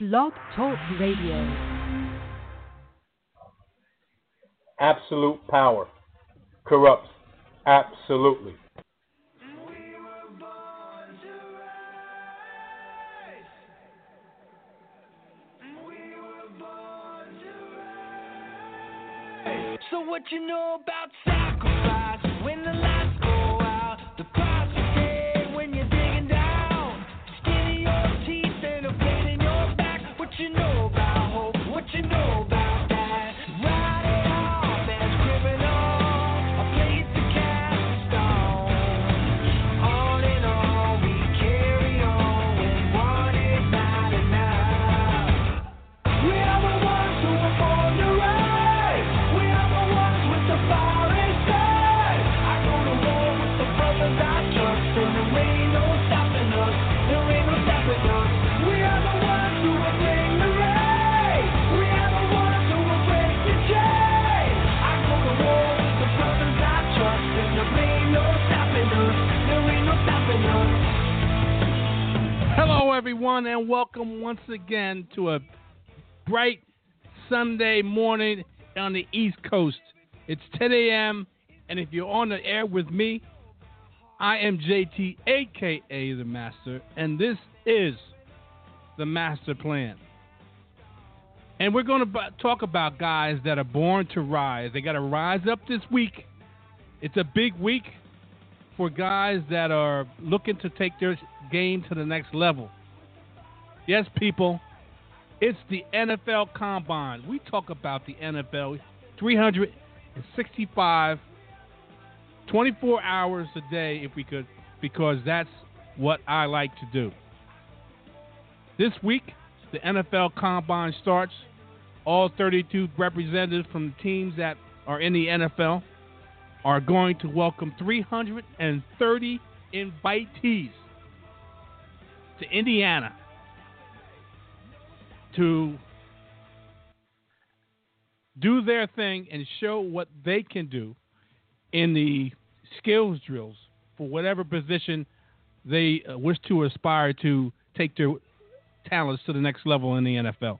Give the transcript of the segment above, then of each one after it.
Blog Talk Radio. Absolute power corrupts absolutely. So what you know about sacrifice welcome once again to a bright Sunday morning on the East Coast. It's 10 a.m., and if you're on the air with me, I am JT, aka the Master, and this is the Master Plan. And we're going to b- talk about guys that are born to rise. They got to rise up this week. It's a big week for guys that are looking to take their game to the next level. Yes, people, it's the NFL Combine. We talk about the NFL 365, 24 hours a day if we could, because that's what I like to do. This week, the NFL Combine starts. All 32 representatives from the teams that are in the NFL are going to welcome 330 invitees to Indiana to do their thing and show what they can do in the skills drills for whatever position they uh, wish to aspire to take their talents to the next level in the NFL.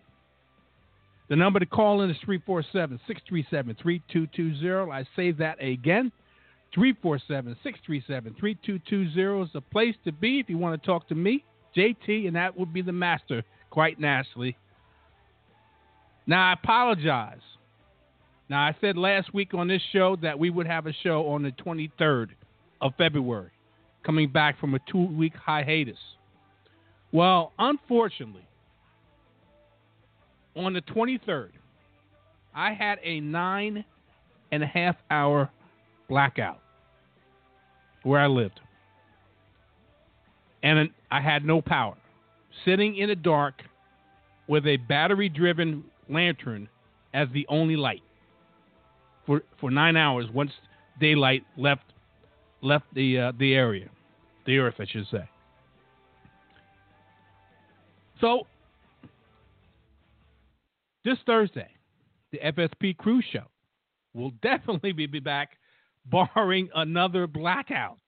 The number to call in is 347 637 3220. I say that again 347 637 3220 is the place to be if you want to talk to me, JT, and that would be the master, quite naturally. Now, I apologize. Now, I said last week on this show that we would have a show on the 23rd of February, coming back from a two week hiatus. Well, unfortunately, on the 23rd, I had a nine and a half hour blackout where I lived. And I had no power. Sitting in the dark with a battery driven lantern as the only light for, for nine hours once daylight left left the uh, the area, the earth, I should say. So this Thursday, the FSP Cruise Show will definitely be back, barring another blackout.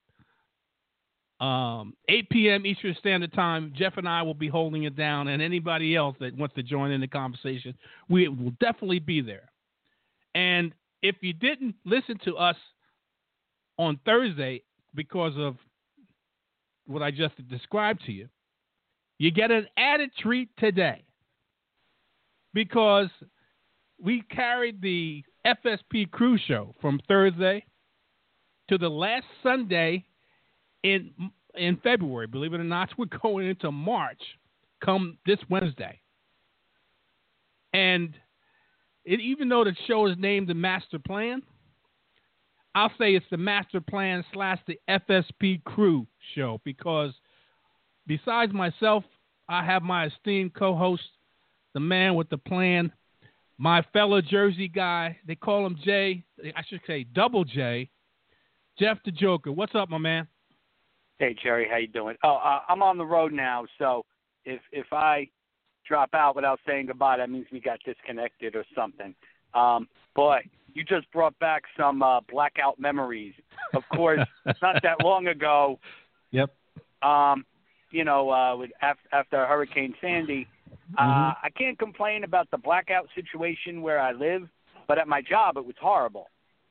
Um, 8 p.m. Eastern Standard Time. Jeff and I will be holding it down, and anybody else that wants to join in the conversation, we will definitely be there. And if you didn't listen to us on Thursday because of what I just described to you, you get an added treat today because we carried the FSP Cruise Show from Thursday to the last Sunday in in February. Believe it or not, we're going into March come this Wednesday. And it, even though the show is named the Master Plan, I'll say it's the Master Plan slash the FSP Crew show because besides myself, I have my esteemed co-host the man with the plan, my fellow Jersey guy. They call him Jay. I should say Double J. Jeff the Joker. What's up, my man? Hey Jerry, how you doing? Oh, uh, I'm on the road now, so if if I drop out without saying goodbye, that means we got disconnected or something. Um, boy, you just brought back some uh, blackout memories. Of course, not that long ago. Yep. Um, you know, uh, with after, after Hurricane Sandy, uh, Mhm. I can't complain about the blackout situation where I live, but at my job it was horrible.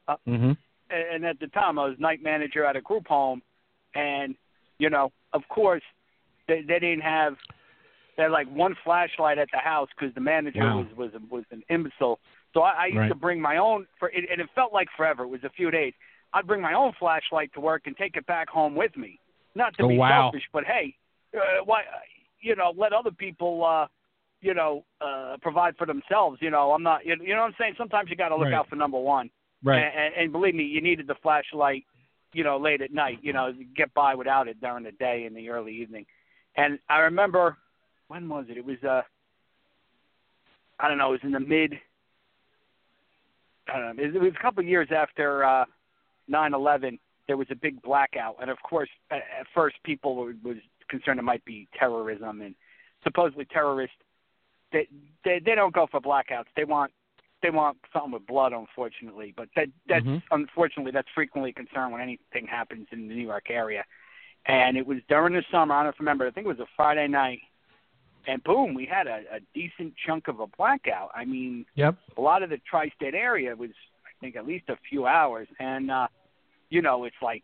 Mm-hmm. and and at the time I was night manager at a group home, and you know, of course, they they didn't have they had like one flashlight at the house because the manager Wow. was was was an imbecile. So I, I used Right. to bring my own for, it, and it felt like forever. It was a few days. I'd bring my own flashlight to work and take it back home with me. Not to Oh, be wow. selfish, but hey, uh, why, you know, let other people, uh, you know, uh, provide for themselves. You know, I'm not, you, you know what I'm saying? Sometimes you got to look Right. out for number one. Right. And, and, and believe me, you needed the flashlight, you know, late at night. You know, get by without it during the day and the early evening. And I remember, when was it? It was, uh, I don't know, it was in the mid. I don't know, it was a couple of years after uh, 9/11. There was a big blackout, and of course, at, at first, people were, was concerned it might be terrorism, and supposedly terrorists. They, they they don't go for blackouts. They want they want something with blood, unfortunately. But that that's Mhm. unfortunately that's frequently a concern when anything happens in the New York area. And it was during the summer. I don't know if you remember. I think it was a Friday night, and boom, we had a, a decent chunk of a blackout. I mean, Yep. a lot of the tri-state area was, I think, at least a few hours. And uh, you know, it's like,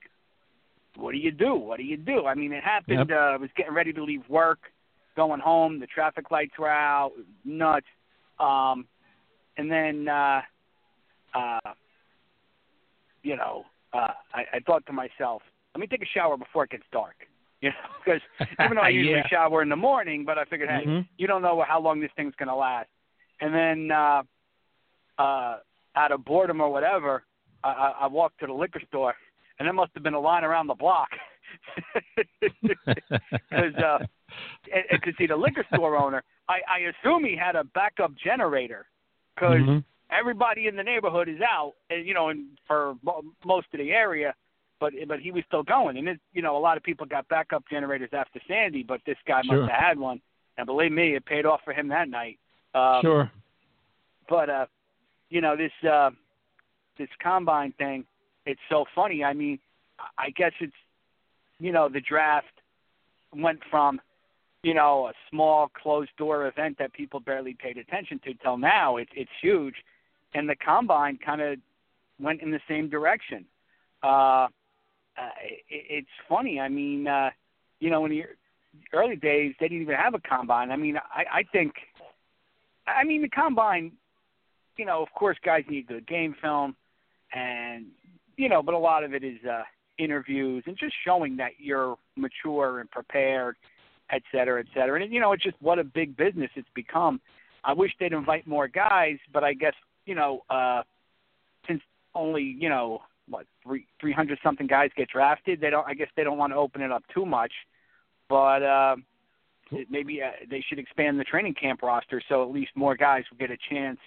what do you do? What do you do? I mean, it happened. Yep. Uh, I was getting ready to leave work, going home. The traffic lights were out. Nuts. Um, and then, uh, uh, you know, uh, I, I thought to myself, let me take a shower before it gets dark. You know, because even though I usually Yeah. shower in the morning, but I figured, hey, Mhm. you don't know how long this thing's going to last. And then, uh, uh, out of boredom or whatever, I, I, I walked to the liquor store, and there must have been a line around the block. Because uh, and, and to see the liquor store owner, I, I assume he had a backup generator because Mhm. everybody in the neighborhood is out, and you know, and for mo- most of the area. But but he was still going, and it, you know, a lot of people got backup generators after Sandy, but this guy Sure. must have had one, and believe me, it paid off for him that night. Um, sure. but uh you know this uh this combine thing it's so funny i mean i guess it's you know the draft went from you know a small closed door event that people barely paid attention to till now it's it's huge. And the combine kind of went in the same direction. Uh, uh it, it's funny i mean uh you know in the early days they didn't even have a combine. I mean i i think I mean, the combine, you know, of course, guys need good game film, and you know, but a lot of it is uh, interviews and just showing that you're mature and prepared, et cetera, et cetera. And you know, it's just what a big business it's become. I wish they'd invite more guys, but I guess you know, uh, since only you know what three three hundred something guys get drafted, they don't. I guess they don't want to open it up too much, but. Uh, maybe uh, they should expand the training camp roster so at least more guys will get a chance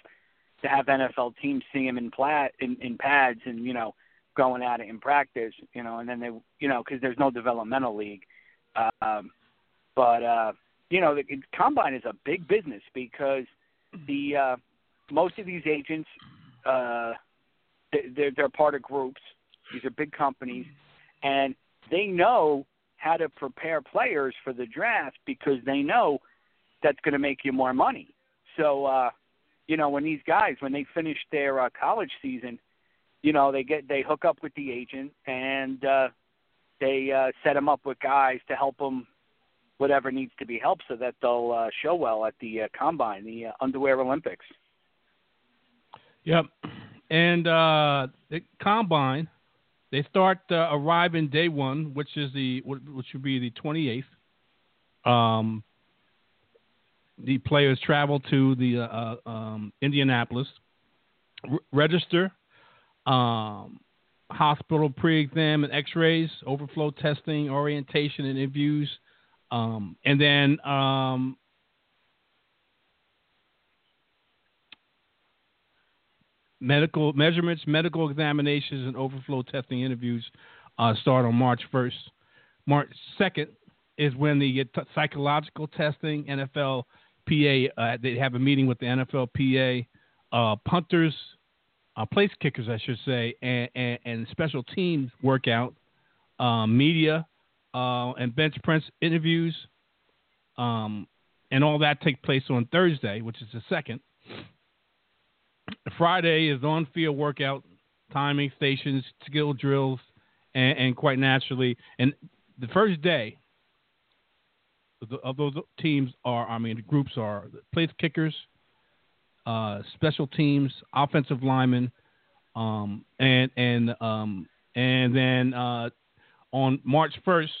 to have NFL teams see them in plat in, in pads and you know going at it in practice you know and then they you know because there's no developmental league um, but uh, you know the combine is a big business because the uh, most of these agents uh, they- they're they're part of groups. These are big companies. And they know how to prepare players for the draft because they know that's going to make you more money. So, uh, you know, when these guys when they finish their uh, college season, you know, they get they hook up with the agent and uh, they uh, set them up with guys to help them whatever needs to be helped so that they'll uh, show well at the uh, combine, the uh, underwear Olympics. Yep. And uh, the combine, they start uh, arriving day one, which is the which would be the 28th. Um, the players travel to the uh, um, Indianapolis, register, um, hospital pre-exam and X-rays, overflow testing, orientation and interviews, um, and then um, medical measurements, medical examinations, and overflow testing interviews uh, start on March 1st. March 2nd is when the psychological testing NFL PA uh, they have a meeting with the NFLPA uh, punters, uh, place kickers, I should say, and, and, and special teams workout, uh, media, uh, and bench press interviews, um, and all that take place on Thursday, which is the second. Friday is on-field workout, timing stations, skill drills, and, and quite naturally, and the first day of those teams are, I mean, the groups are place kickers, uh, special teams, offensive linemen, um, and and um, and then uh, on March first,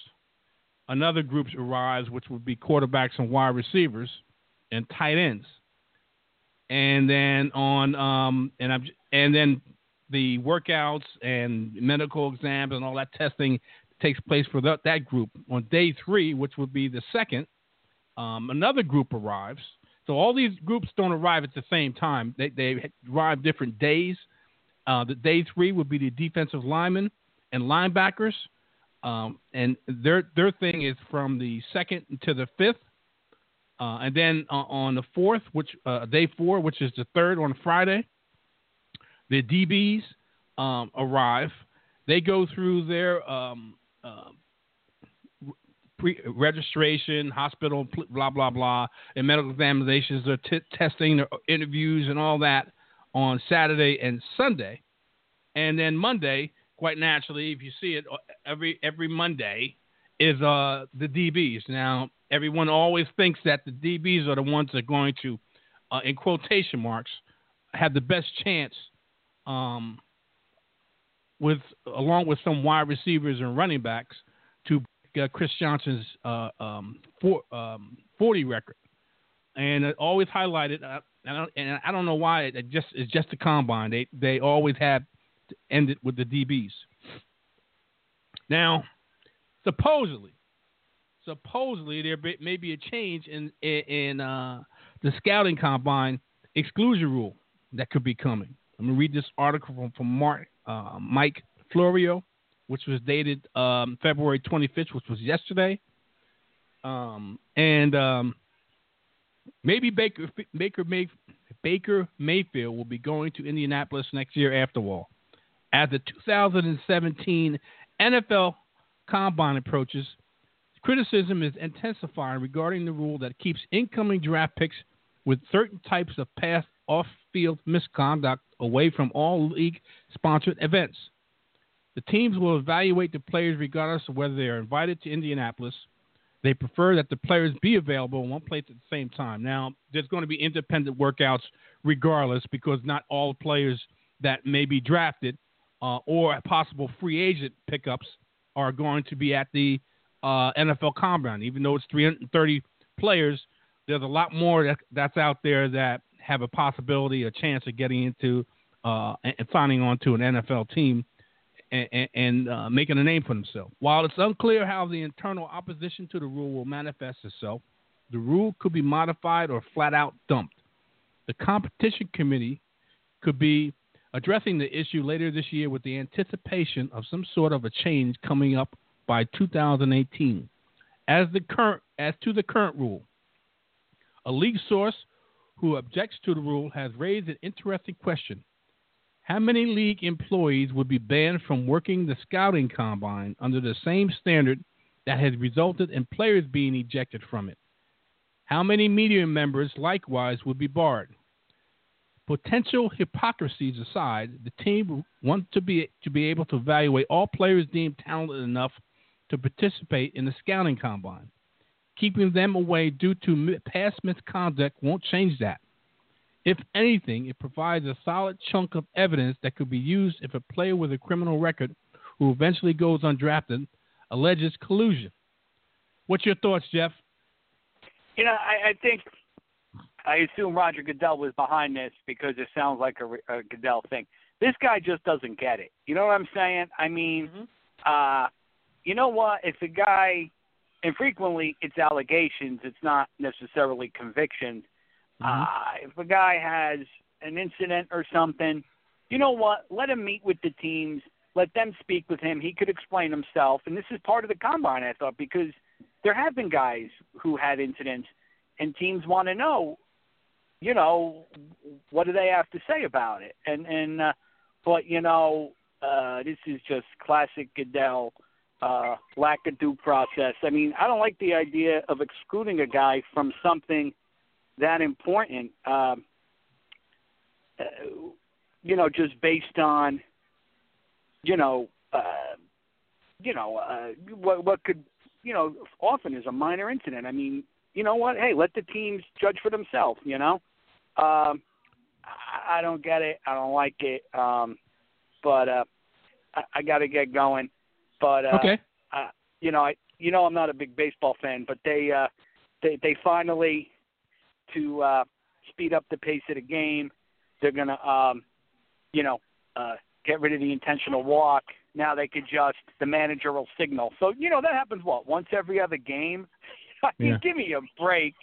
another group arrives, which would be quarterbacks and wide receivers and tight ends, and then on um, and I'm and then the workouts and medical exams and all that testing takes place for that, that group. On day three, which would be the second, um, another group arrives. So all these groups don't arrive at the same time. They, they arrive different days. Uh, the day three would be the defensive linemen and linebackers, um, and their their thing is from the second to the fifth. Uh, and then uh, on the fourth, which uh, day four, which is the third on Friday, the DBs um, arrive. They go through their um, uh, pre- registration, hospital, blah blah blah, and medical examinations, their t- testing, their interviews, and all that on Saturday and Sunday, and then Monday, quite naturally, if you see it, uh, every every Monday is uh, the DBs. Now, everyone always thinks that the DBs are the ones that are going to, uh, in quotation marks, have the best chance, um, with along with some wide receivers and running backs, to uh, Chris Johnson's uh, um, um, 40 record, and it always highlighted. Uh, and, I, and I don't know why it just it's just a combine. They they always have ended with the DBs. Now, supposedly, supposedly there may be a change in in uh, the scouting combine exclusion rule that could be coming. I'm gonna read this article from from Mark uh, Mike Florio which was dated um, February 25th, which was yesterday. Um, and um, maybe Baker Baker May, Baker Mayfield will be going to Indianapolis next year after all. As the 2017 NFL Combine approaches, criticism is intensifying regarding the rule that keeps incoming draft picks with certain types of past off-field misconduct away from all league-sponsored events. The teams will evaluate the players regardless of whether they are invited to Indianapolis. They prefer that the players be available in one place at the same time. Now, there's going to be independent workouts regardless because not all players that may be drafted uh, or possible free agent pickups are going to be at the uh, NFL Combine. Even though it's 330 players, there's a lot more that, that's out there that have a possibility, a chance of getting into uh, and signing on to an NFL team and, and uh, making a name for themselves. While it's unclear how the internal opposition to the rule will manifest itself, the rule could be modified or flat out dumped. The competition committee could be addressing the issue later this year with the anticipation of some sort of a change coming up by 2018. As the current as to the current rule, a league source who objects to the rule has raised an interesting question. How many league employees would be banned from working the scouting combine under the same standard that has resulted in players being ejected from it? How many media members likewise would be barred? Potential hypocrisies aside, the team wants to be to be able to evaluate all players deemed talented enough to participate in the scouting combine. Keeping them away due to past misconduct won't change that. If anything, it provides a solid chunk of evidence that could be used if a player with a criminal record who eventually goes undrafted alleges collusion. What's your thoughts, Jeff? You know, I, I think I assume Roger Goodell was behind this because it sounds like a, a Goodell thing. This guy just doesn't get it. You know what I'm saying? I mean, Mm-hmm. uh, you know what? If a guy, and frequently it's allegations, it's not necessarily convictions. Mm-hmm. Uh, if a guy has an incident or something, you know what? Let him meet with the teams. Let them speak with him. He could explain himself. And this is part of the combine, I thought, because there have been guys who had incidents, and teams want to know, you know, what do they have to say about it? And and uh, but you know, uh, this is just classic Goodell uh, lack of due process. I mean, I don't like the idea of excluding a guy from something that important. Um, uh, you know, just based on, you know, uh, you know, uh, what what could, you know, often is a minor incident. I mean, you know what? Hey, let the teams judge for themselves. You know, um, I, I don't get it. I don't like it. Um, but uh, I, I got to get going. But uh, Okay. uh, you know, I you know I'm not a big baseball fan, but they uh, they they finally to uh, speed up the pace of the game. They're gonna um, you know uh, get rid of the intentional walk. Now they could just the manager will signal. So you know that happens what once every other game. I mean, Yeah. give me a break.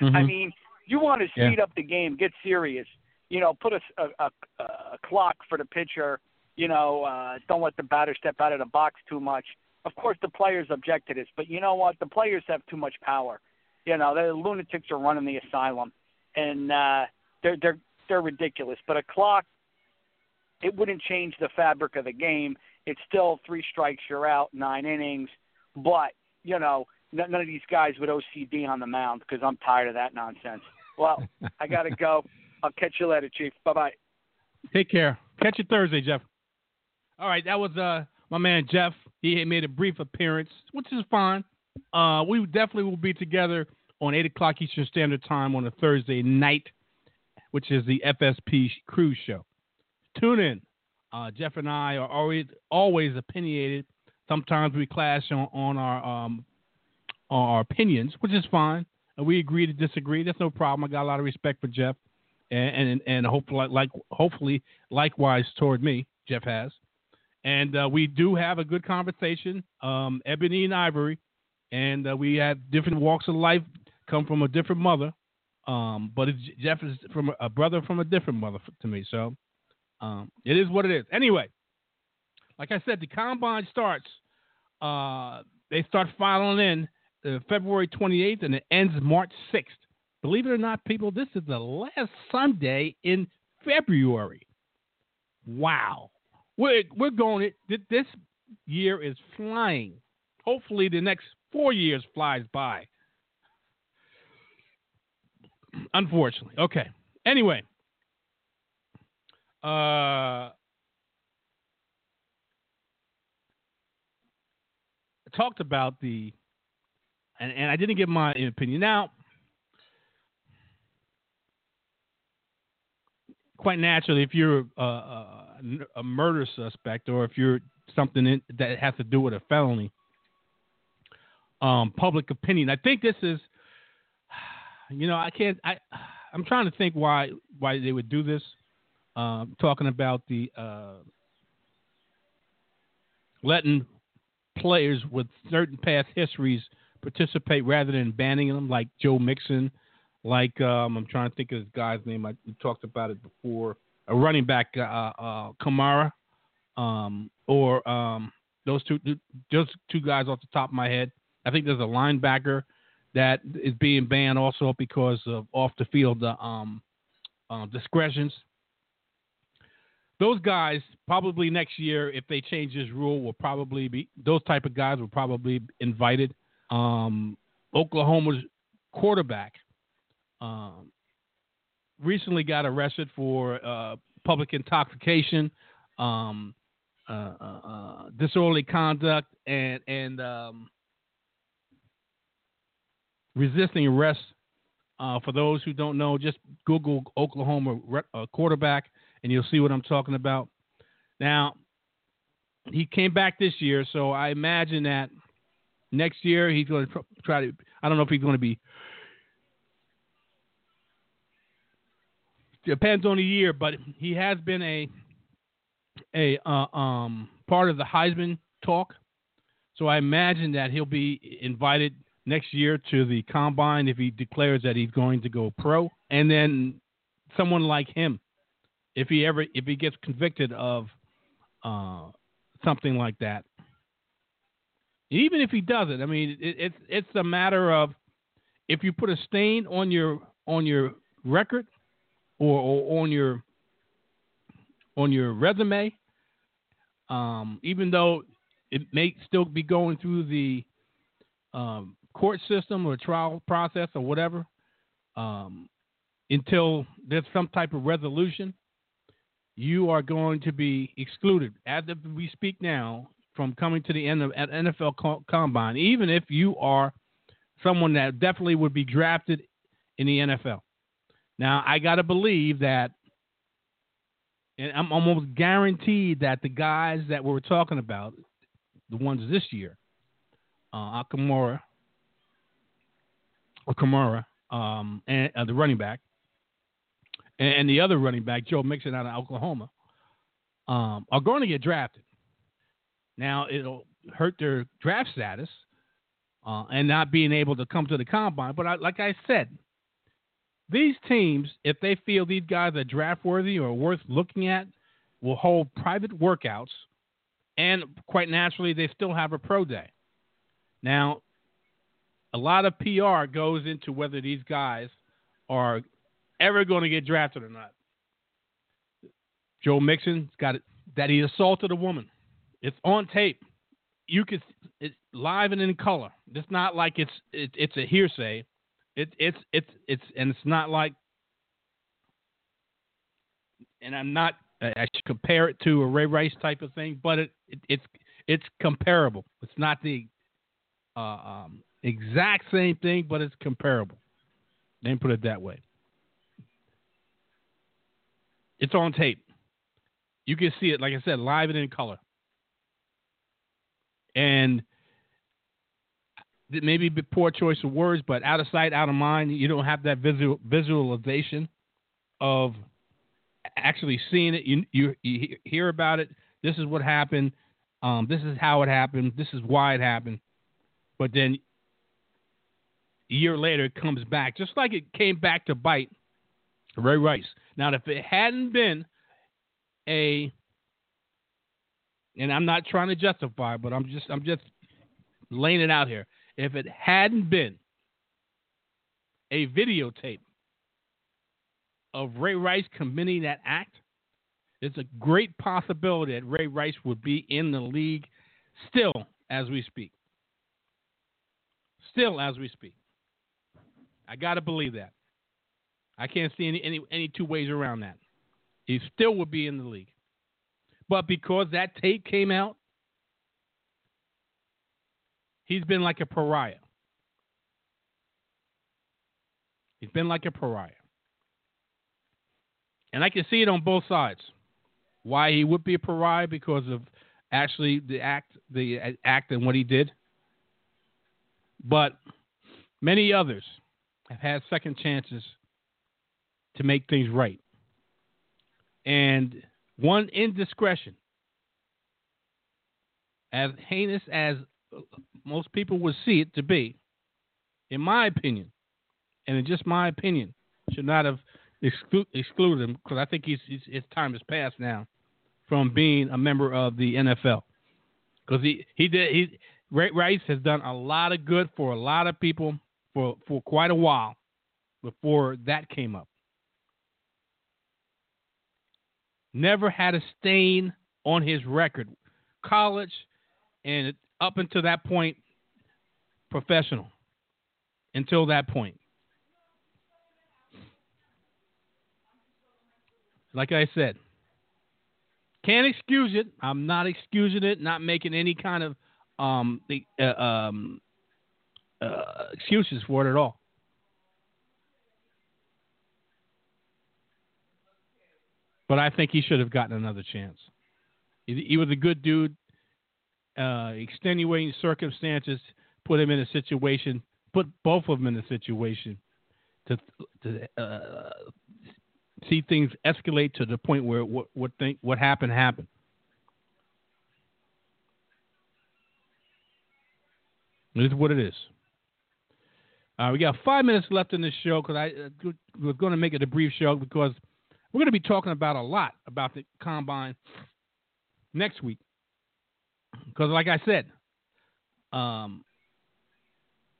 I Mhm. mean, you want to Yeah. speed up the game, get serious. You know, put a, a, a, a clock for the pitcher. You know, uh, don't let the batter step out of the box too much. Of course, the players object to this, but you know what? The players have too much power. You know, the lunatics are running the asylum, and uh, they're they're they're ridiculous. But a clock, it wouldn't change the fabric of the game. It's still three strikes, you're out, nine innings. But you know, none of these guys with OCD on the mound because I'm tired of that nonsense. Well, I got to go. I'll catch you later, Chief. Bye bye. Take care. Catch you Thursday, Jeff. All right, that was uh my man Jeff. He had made a brief appearance, which is fine. Uh, we definitely will be together on eight o'clock Eastern Standard Time on a Thursday night, which is the FSP Cruise Show. Tune in. Uh, Jeff and I are always always opinionated. Sometimes we clash on, on our um on our opinions, which is fine. And we agree to disagree. That's no problem. I got a lot of respect for Jeff and and, and hopefully like hopefully likewise toward me, Jeff has. And uh, we do have a good conversation, um, Ebony and Ivory, and uh, we have different walks of life, come from a different mother, um, but Jeff is from a, brother from a different mother to me. So um, it is what it is. Anyway, like I said, the combine starts. Uh, they start filing in uh, February 28th, and it ends March 6th. Believe it or not, people, this is the last Sunday in February. Wow. We're, we're going, th- this year is flying. Hopefully, the next four years flies by. Unfortunately. Okay. Anyway. Uh, talked about the, and, and I didn't give my opinion. Now, quite naturally, if you're a, a, a murder suspect or if you're something in, that has to do with a felony, um, public opinion. I think this is, you know, I can't. I I'm trying to think why why they would do this. Um, talking about the uh, letting players with certain past histories participate rather than banning them, like Joe Mixon, like um, I'm trying to think of this guy's name. I talked about it before. A running back, uh, uh, Kamara, um, or um, those two, those two guys off the top of my head. I think there's a linebacker that is being banned also because of off the field uh, um, uh, discretions. Those guys probably next year, if they change this rule, will probably be those type of guys will probably be invited. Um, Oklahoma's quarterback um, recently got arrested for uh, public intoxication, um, uh, uh, uh, disorderly conduct, and and um, resisting arrest. Uh, for those who don't know, just Google Oklahoma re- uh, quarterback, and you'll see what I'm talking about. Now, he came back this year, so I imagine that next year he's going to try to. I don't know if he's going to be depends on the year, but he has been a a uh, um, part of the Heisman talk. So I imagine that he'll be invited next year to the combine if he declares that he's going to go pro, and then someone like him if he ever if he gets convicted of uh, something like that. Even if he doesn't, I mean, it, it's it's a matter of if you put a stain on your on your record or, or on your on your resume, um, even though it may still be going through the um, court system or trial process or whatever, um, until there's some type of resolution, you are going to be excluded. As of we speak now from coming to the end of at NFL combine, even if you are someone that definitely would be drafted in the NFL. Now, I got to believe that, and I'm almost guaranteed that the guys that we're talking about, the ones this year, uh, Akamara, Akamara, um, and uh, the running back, and, and, the other running back, Joe Mixon out of Oklahoma, um, are going to get drafted. Now, it'll hurt their draft status uh, and not being able to come to the combine. But I, like I said, these teams, if they feel these guys are draft worthy or worth looking at, will hold private workouts, and quite naturally, they still have a pro day. Now, a lot of PR goes into whether these guys are ever going to get drafted or not. Joe Mixon's got it that he assaulted a woman. It's on tape. You can it's live and in color. It's not like it's it, it's a hearsay. It, it's it's it's and it's not like. And I'm not. I should compare it to a Ray Rice type of thing, but it, it it's it's comparable. It's not the uh, um, exact same thing, but it's comparable. Me put it that way. It's on tape. You can see it, like I said, live and in color. And maybe poor choice of words, but out of sight, out of mind. You don't have that visual visualization of actually seeing it. You you, you hear about it. This is what happened. Um, this is how it happened. This is why it happened. But then a year later, it comes back, just like it came back to bite Ray Rice. Now, if it hadn't been a, and I'm not trying to justify, but I'm just I'm just laying it out here if it hadn't been a videotape of Ray Rice committing that act, it's a great possibility that Ray Rice would be in the league still as we speak. Still as we speak. I got to believe that. I can't see any, any any two ways around that. He still would be in the league. But because that tape came out, He's been like a pariah. He's been like a pariah. And I can see it on both sides. Why he would be a pariah because of actually the act, the act and what he did. But many others have had second chances to make things right. And one indiscretion, as heinous as uh, most people would see it to be, in my opinion, and in just my opinion, should not have exclu- excluded him because I think he's, he's, his time has passed now from being a member of the NFL because he he did he Ray Rice has done a lot of good for a lot of people for for quite a while before that came up. Never had a stain on his record, college and up until that point professional. Until that point. Like I said, can't excuse it. I'm not excusing it, not making any kind of um, uh, um, uh, excuses for it at all. But I think he should have gotten another chance. He, he was a good dude uh, extenuating circumstances put him in a situation, put both of them in a situation to to uh, see things escalate to the point where what what think what happened happened. This is what it is. Uh, we got five minutes left in this show because I uh, was going to make it a brief show because we're going to be talking about a lot about the combine next week. Because, like I said, um,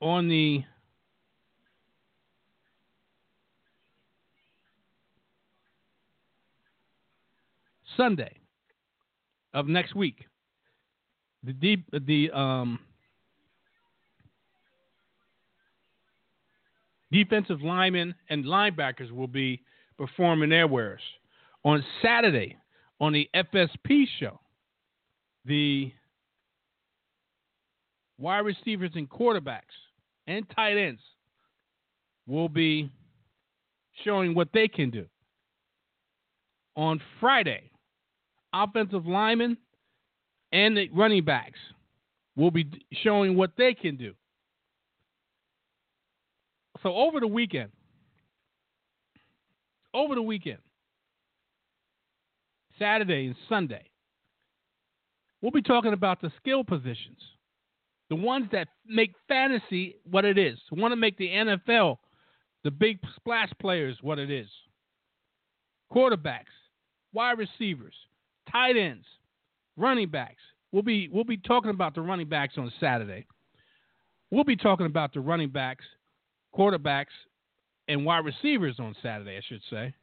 on the Sunday of next week, the deep the um, defensive linemen and linebackers will be performing their wares. On Saturday, on the FSP show, the wide receivers and quarterbacks and tight ends will be showing what they can do. On Friday, offensive linemen and the running backs will be showing what they can do. So over the weekend, over the weekend, Saturday and Sunday, we'll be talking about the skill positions, the ones that make fantasy what it is, want to make the NFL, the big splash players, what it is. Quarterbacks, wide receivers, tight ends, running backs. We'll be we'll be talking about the running backs on Saturday. We'll be talking about the running backs, quarterbacks, and wide receivers on Saturday, I should say,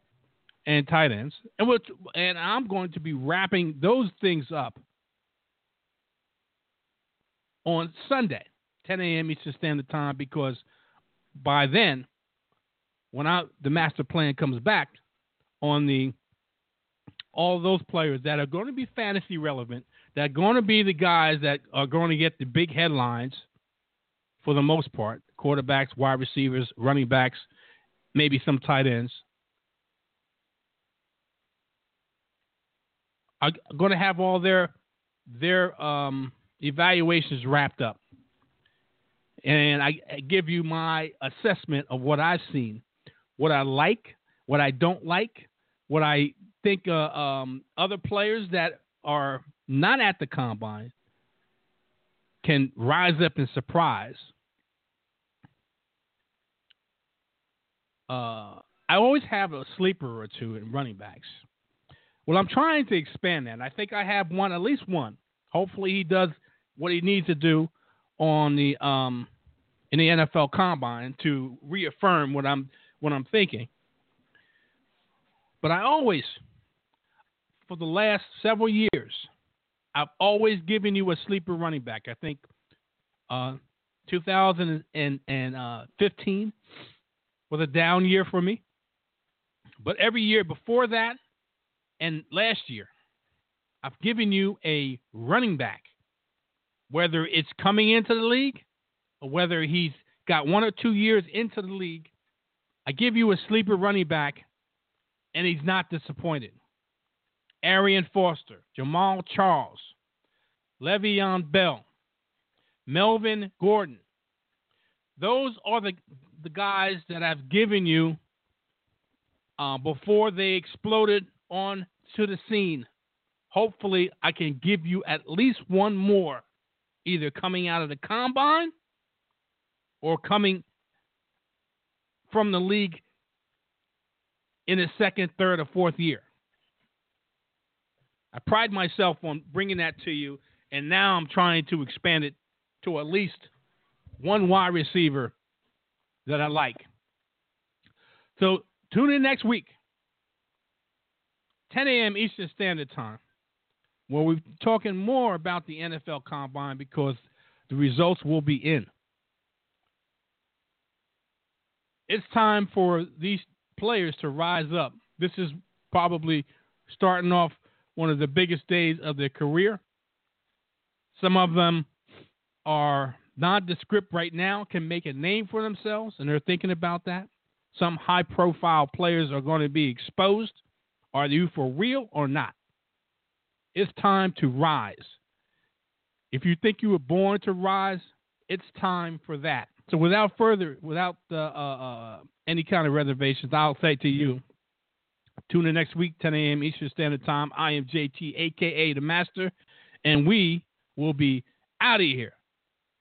and tight ends. And we'll, and I'm going to be wrapping those things up on Sunday, 10 a.m. Eastern Standard Time, because by then, when I, the master plan comes back on the all those players that are going to be fantasy relevant, that are going to be the guys that are going to get the big headlines for the most part quarterbacks, wide receivers, running backs, maybe some tight ends. are going to have all their their um, evaluations wrapped up, and I, I give you my assessment of what I've seen, what I like, what I don't like, what I think uh, um, other players that are not at the combine can rise up and surprise. Uh, I always have a sleeper or two in running backs. Well, I'm trying to expand that. I think I have one, at least one. Hopefully, he does what he needs to do on the um, in the NFL Combine to reaffirm what I'm what I'm thinking. But I always, for the last several years, I've always given you a sleeper running back. I think uh, 2015 uh, was a down year for me. But every year before that and last year, I've given you a running back, whether it's coming into the league or whether he's got one or two years into the league. I give you a sleeper running back, and he's not disappointed. Arian Foster, Jamaal Charles, Le'Veon Bell, Melvin Gordon. Those are the the guys that I've given you uh, before they exploded on to the scene. Hopefully, I can give you at least one more, either coming out of the combine or coming from the league in the second, third, or fourth year. I pride myself on bringing that to you, and now I'm trying to expand it to at least one wide receiver that I like. So tune in next week, 10 a.m. Eastern Standard Time, where we're talking more about the NFL Combine because the results will be in. It's time for these players to rise up. This is probably starting off one of the biggest days of their career. Some of them are nondescript right now, can make a name for themselves, and they're thinking about that. Some high profile players are going to be exposed. Are you for real or not? It's time to rise. If you think you were born to rise, it's time for that. So, without further, without uh, uh, any kind of reservations, I'll say to you, Tune in next week, 10 a.m. Eastern Standard Time. I am JT, aka the Master, and we will be out of here.